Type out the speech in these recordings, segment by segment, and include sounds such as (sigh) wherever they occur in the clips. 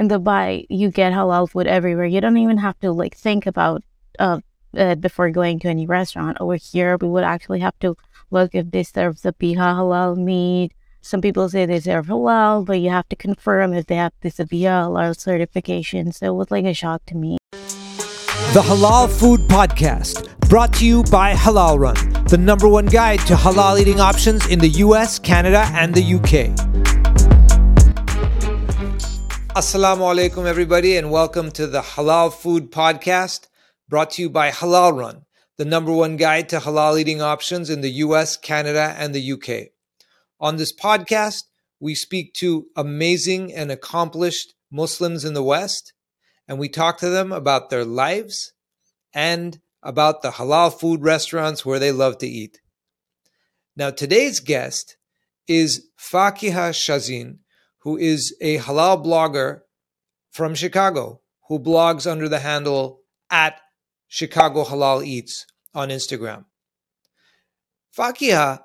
in Dubai, you get halal food everywhere. You don't even have to like think about uh, uh, before going to any restaurant. Over here, we would actually have to look if they serve zabiha halal meat. Some people say they serve halal, but you have to confirm if they have the zabiha halal certification. So it was like a shock to me. The Halal Food Podcast, brought to you by Halal Run, the number one guide to halal eating options in the US, Canada, and the UK. Assalamu alaikum, everybody, and welcome to the Halal Food Podcast, brought to you by Halal Run, the number one guide to halal eating options in the US, Canada, and the UK. On this podcast, we speak to amazing and accomplished Muslims in the West, and we talk to them about their lives and about the halal food restaurants where they love to eat. Now, today's guest is Fakiha Shahzeen who is a halal blogger from Chicago who blogs under the handle at Chicago Halal Eats on Instagram. Fakiha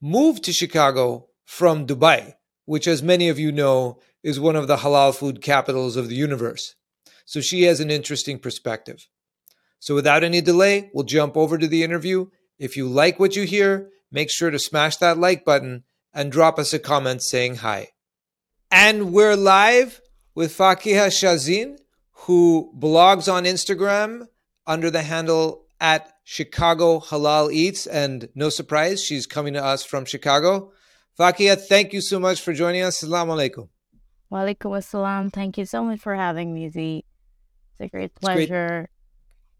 moved to Chicago from Dubai, which, as many of you know, is one of the halal food capitals of the universe. So she has an interesting perspective. So without any delay, we'll jump over to the interview. If you like what you hear, make sure to smash that like button and drop us a comment saying hi. And we're live with Fakiha Shahzeen, who blogs on Instagram under the handle at Chicago Halal Eats. And no surprise, she's coming to us from Chicago. Fakiha, thank you so much for joining us. Assalamu alaikum. Walaikum assalam. Thank you so much for having me, Z. It's a great pleasure.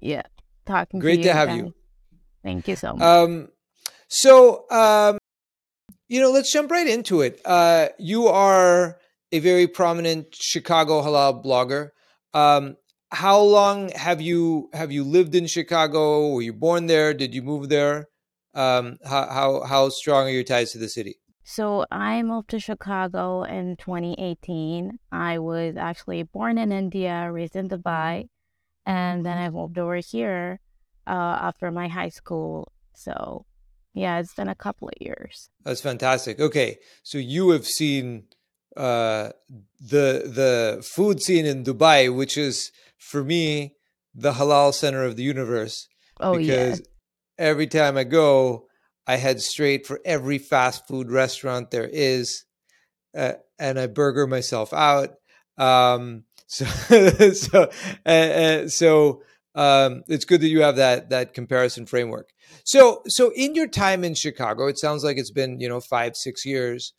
Great. Yeah, talking great to you. Great to have guys. you. Thank you so much. Um, so, um, you know, let's jump right into it. Uh, you are a very prominent Chicago halal blogger. Um, how long have you have you lived in Chicago? Were you born there? Did you move there? Um, how how how strong are your ties to the city? So I moved to Chicago in 2018. I was actually born in India, raised in Dubai, and then I moved over here uh, after my high school. So yeah, it's been a couple of years. That's fantastic. Okay, so you have seen uh, the the food scene in Dubai, which is for me the halal center of the universe. Oh because yeah. every time I go, I head straight for every fast food restaurant there is, uh, and I burger myself out. Um, (laughs) so so uh, so um, it's good that you have that that comparison framework. So so in your time in Chicago, it sounds like it's been you know five six years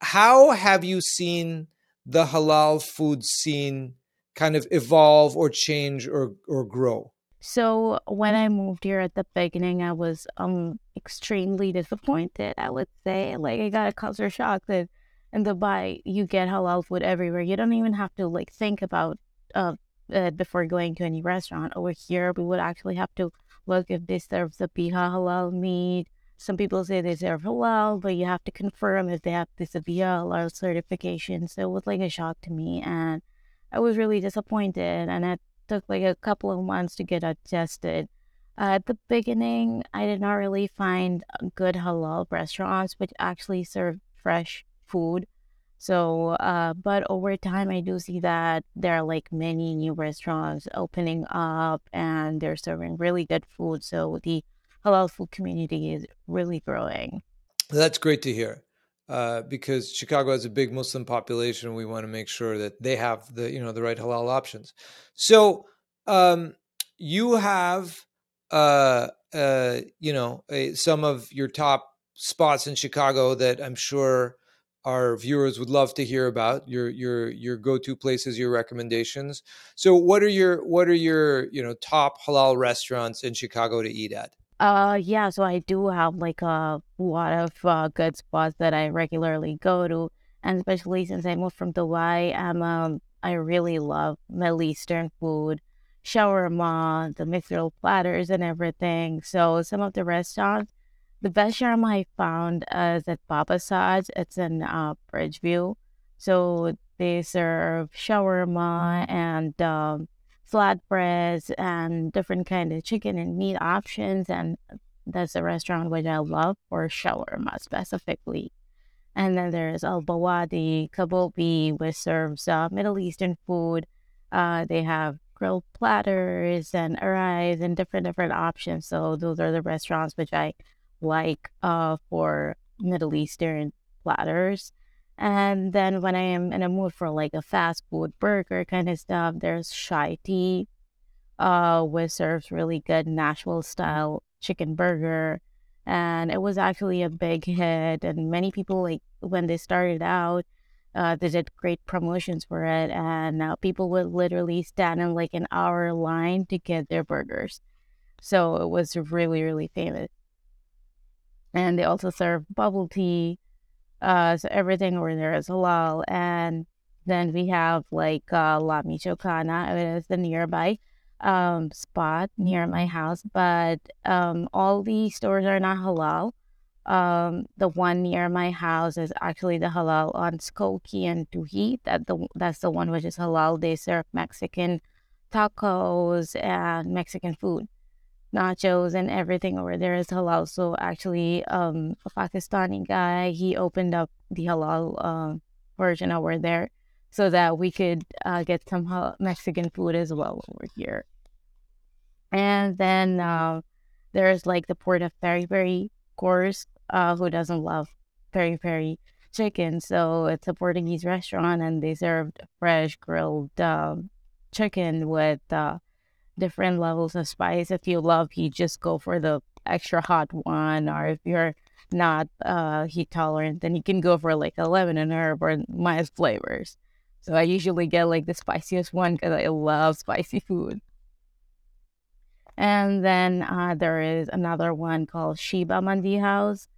how have you seen the halal food scene kind of evolve or change or or grow? So when I moved here at the beginning, I was um extremely disappointed. I would say, like, I got a culture shock that in Dubai you get halal food everywhere. You don't even have to like think about uh, uh before going to any restaurant. Over here, we would actually have to look if they serve zabiha halal meat, some people say they serve halal, but you have to confirm if they have the zabiha halal certification. So it was like a shock to me, and I was really disappointed. And it took like a couple of months to get adjusted. Uh, at the beginning, I did not really find good halal restaurants which actually serve fresh food. So, uh, but over time, I do see that there are like many new restaurants opening up and they're serving really good food. So the halal food community is really growing. That's great to hear. Uh, because Chicago has a big Muslim population, we want to make sure that they have the you know the right halal options. So um, you have uh, uh, you know a, some of your top spots in Chicago that I'm sure our viewers would love to hear about your your your go-to places your recommendations so what are your what are your you know top halal restaurants in chicago to eat at uh, yeah, so I do have like a lot of uh, good spots that I regularly go to, and especially since I moved from Dubai, I'm um, I really love Middle Eastern food, shawarma, the mixed platters, and everything. So some of the restaurants, the best shawarma I found is at Baba Saad's. It's in uh, Bridgeview, so they serve shawarma and um, flatbreads and different kind of chicken and meat options. And that's a restaurant which I love for shawarma specifically. And then there's Al Bawadi Kabobi, which serves uh, Middle Eastern food. Uh, they have grilled platters and arais and different different options. So those are the restaurants which I like uh, for Middle Eastern platters. And then when I am in a mood for like a fast food burger kind of stuff, there's Shai Tea, uh, which serves really good Nashville style chicken burger. And it was actually a big hit. And many people, like, when they started out, uh, they did great promotions for it. And uh, people would literally stand in like an hour line to get their burgers. So it was really, really famous. And they also serve bubble tea uh, so everything over there is halal. And then we have like uh, La Michoacana, it is the nearby um, spot near my house, but um, all the stores are not halal. Um, the one near my house is actually the halal on Skokie and Touhy. That the that's the one which is halal. They serve Mexican tacos and Mexican food nachos and everything over there is halal. So actually, um, a Pakistani guy he opened up the halal uh, version over there so that we could uh, get some Mexican food as well over here. And then uh, there's like the port of Peri Peri course. Uh, who doesn't love peri peri chicken? So it's a Portuguese restaurant, and they served fresh grilled um, chicken with uh, different levels of spice. If you love heat, just go for the extra hot one, or if you're not uh, heat tolerant, then you can go for like a lemon and herb or mild flavors. So I usually get like the spiciest one because I love spicy food. And then uh, there is another one called Shiba Mandi House.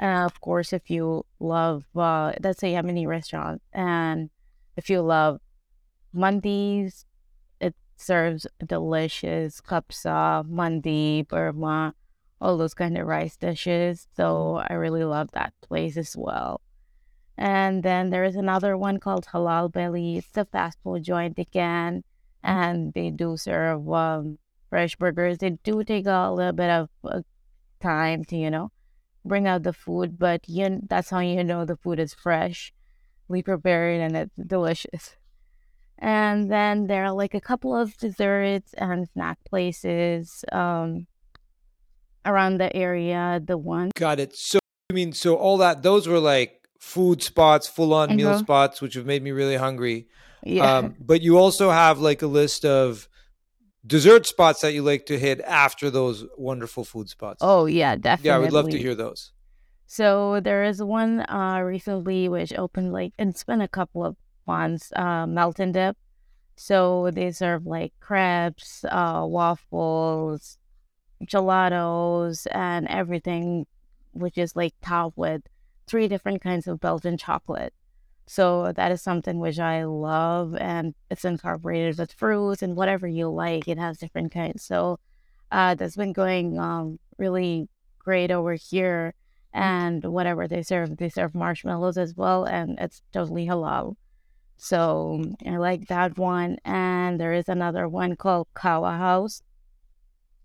Uh, of course, if you love, uh, let's say Yemeni restaurant, and if you love mandis, serves delicious kabsa, mandi, burma, all those kind of rice dishes. So I really love that place as well. And then there is another one called Halal Belly. It's a fast food joint again, and they do serve um, fresh burgers. They do take a little bit of uh, time to, you know, bring out the food, but you, that's how you know the food is fresh. We prepare it and it's delicious. And then there are like a couple of desserts and snack places um, around the area. The one. Got it. So, I mean, so all that, those were like food spots, full on meal uh-huh. spots, which have made me really hungry. Yeah. Um, but you also have like a list of dessert spots that you like to hit after those wonderful food spots. Oh, yeah, definitely. Yeah, I would love to hear those. So there is one uh, recently which opened like, it's been a couple of ones, uh, Melton Dip. So they serve like crepes, uh, waffles, gelatos, and everything, which is like topped with three different kinds of Belgian chocolate. So that is something which I love, and it's incorporated with fruits and whatever you like. It has different kinds. So uh, that's been going um, really great over here. And whatever they serve, they serve marshmallows as well, and it's totally halal. So I like that one. And there is another one called Qahwah House.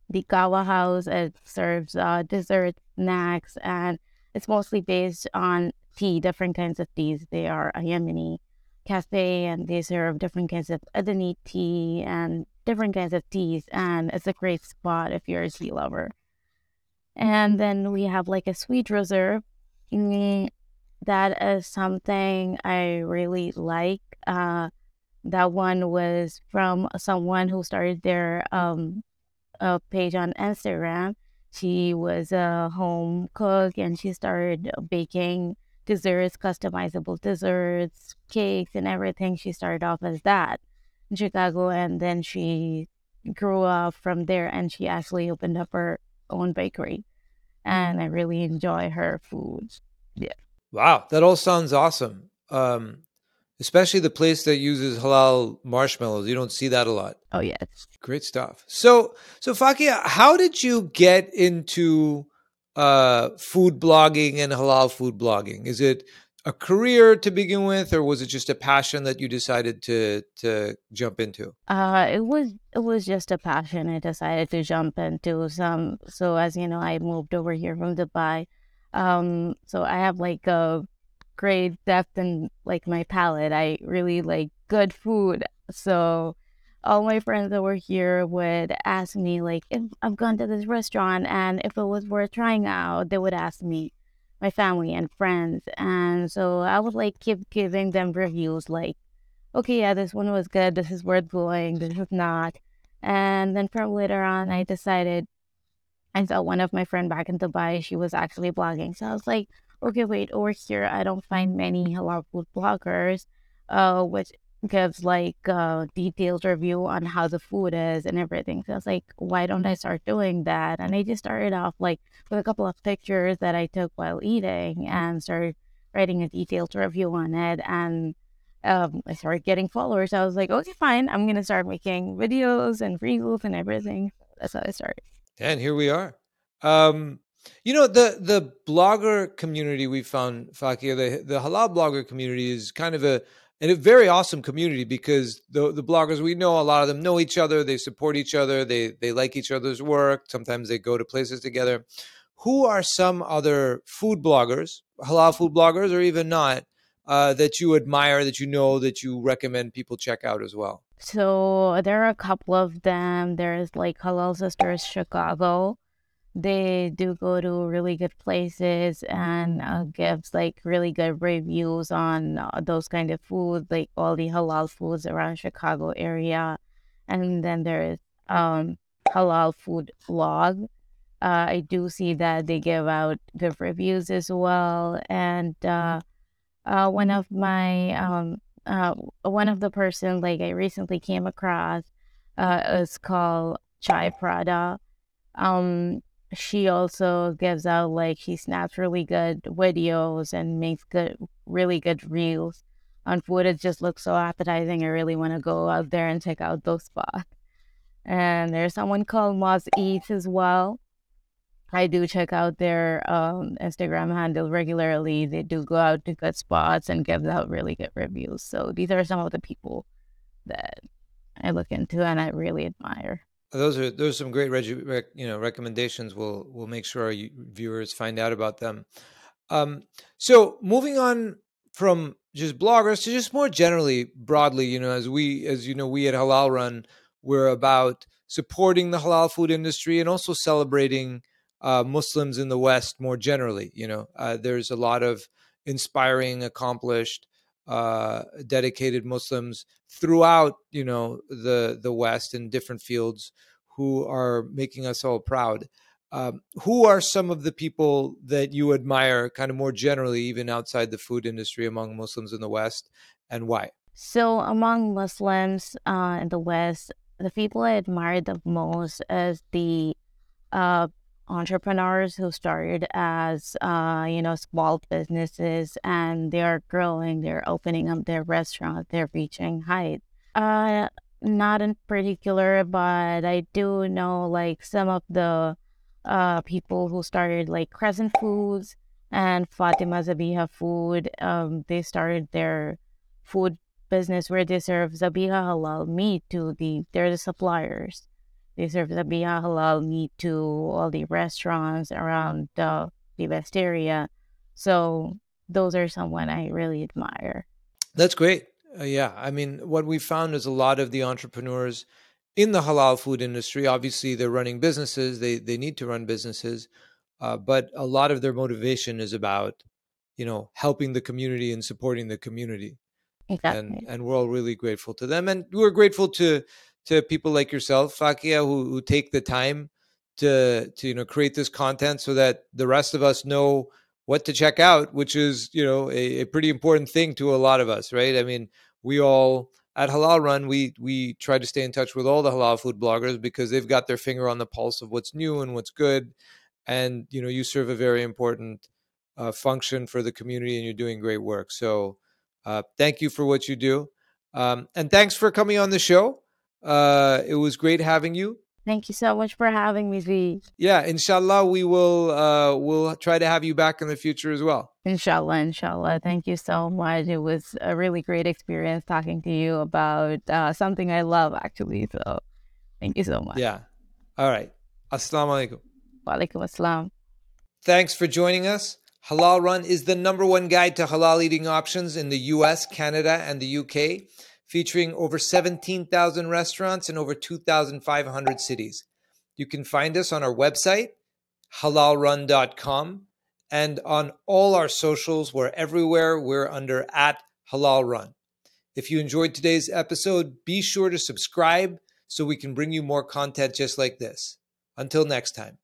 The Qahwah House it serves uh, dessert, snacks, and it's mostly based on tea, different kinds of teas. They are a Yemeni cafe, and they serve different kinds of Adeni tea and different kinds of teas. And it's a great spot if you're a tea lover. And then we have like a sweet reserve. That is something I really like. Uh, that one was from someone who started their um, uh, page on Instagram. She was a home cook and she started baking desserts, customizable desserts, cakes, and everything. She started off as that in Chicago and then she grew up from there and she actually opened up her own bakery. And I really enjoy her food. Yeah. Wow, that all sounds awesome. Um, especially the place that uses halal marshmallows. You don't see that a lot. Oh yes, great stuff. So, so Fakiha, how did you get into uh, food blogging and halal food blogging? Is it a career to begin with, or was it just a passion that you decided to to jump into? Uh, it was it was just a passion. I decided to jump into some. So as you know, I moved over here from Dubai. Um, so I have like a great depth in like my palate. I really like good food. So all my friends that were here would ask me like if I've gone to this restaurant and if it was worth trying out, they would ask me, my family and friends. And so I would like keep giving them reviews like, okay, yeah, this one was good, this is worth going, this is not. And then from later on I decided I saw one of my friend back in Dubai, she was actually blogging. So I was like, okay, wait, over here I don't find many halal food bloggers, uh, which gives like a detailed review on how the food is and everything. So I was like, why don't I start doing that? And I just started off like with a couple of pictures that I took while eating and started writing a detailed review on it. And um, I started getting followers. I was like, okay, fine. I'm going to start making videos and reels and everything. That's how I started. And here we are. Um, you know the the blogger community we found Fakiha the the halal blogger community is kind of a and a very awesome community because the the bloggers we know a lot of them know each other they support each other they they like each other's work sometimes they go to places together who are some other food bloggers halal food bloggers or even not uh, that you admire that you know that you recommend people check out as well so there are a couple of them. There's like halal sisters chicago. They do go to really good places and uh, gives like really good reviews on uh, those kind of foods like all the halal foods around chicago area. And then there's um halal food blog. Uh, i do see that they give out good reviews as well. And uh, uh, one of my um, uh, one of the person like i recently came across uh, is called chai prada. Um she also gives out like she snaps really good videos and makes good really good reels on food. It just looks so appetizing. I really want to go out there and check out those spots. And there's someone called moz eats as well i do check out their um, instagram handle regularly they do go out to good spots and give out really good reviews so these are some of the people that i look into and i really admire those are those are some great reg, you know recommendations. We'll we'll make sure our viewers find out about them. Um, so moving on from just bloggers to just more generally, broadly, you know, as we as you know, we at Halal Run, we're about supporting the halal food industry and also celebrating uh, Muslims in the West more generally. You know, uh, there's a lot of inspiring, accomplished uh, dedicated Muslims throughout, you know, the the West in different fields who are making us all proud. Um, who are some of the people that you admire, kind of more generally, even outside the food industry among Muslims in the West, and why? So, among Muslims uh, in the West, the people I admire the most is the uh, entrepreneurs who started as uh, you know small businesses and they are growing they're opening up their restaurant they're reaching heights uh not in particular but i do know like some of the uh people who started like crescent foods and fatima zabiha food. Um they started their food business where they serve zabiha halal meat to the they're the suppliers they serve the Zabiha halal meat to all the restaurants around the, the West area. So those are someone I really admire. That's great. Uh, yeah, I mean, what we found is a lot of the entrepreneurs in the halal food industry. Obviously, they're running businesses; they they need to run businesses, uh, but a lot of their motivation is about, you know, helping the community and supporting the community. Exactly. And and we're all really grateful to them, and we're grateful to to people like yourself, Fakiha, who, who take the time to to you know create this content so that the rest of us know what to check out, which is you know a, a pretty important thing to a lot of us, right? I mean, we all at Halal Run, we we try to stay in touch with all the halal food bloggers because they've got their finger on the pulse of what's new and what's good, and you know you serve a very important uh, function for the community, and you're doing great work. So, uh, thank you for what you do, um, and thanks for coming on the show. Uh, it was great having you. Thank you so much for having me, Z. Yeah, inshallah, we will uh, we'll try to have you back in the future as well. Inshallah, inshallah. Thank you so much. It was a really great experience talking to you about uh, something I love, actually. So, thank you so much. Yeah. All right. Assalamu alaikum. Wa alaikum assalam. Thanks for joining us. Halal Run is the number one guide to halal eating options in the US, Canada, and the UK, featuring over 17,000 restaurants in over 2,500 cities. You can find us on our website, halalrun.com, and on all our socials. We're everywhere. We're under at Halal Run. If you enjoyed today's episode, be sure to subscribe so we can bring you more content just like this. Until next time.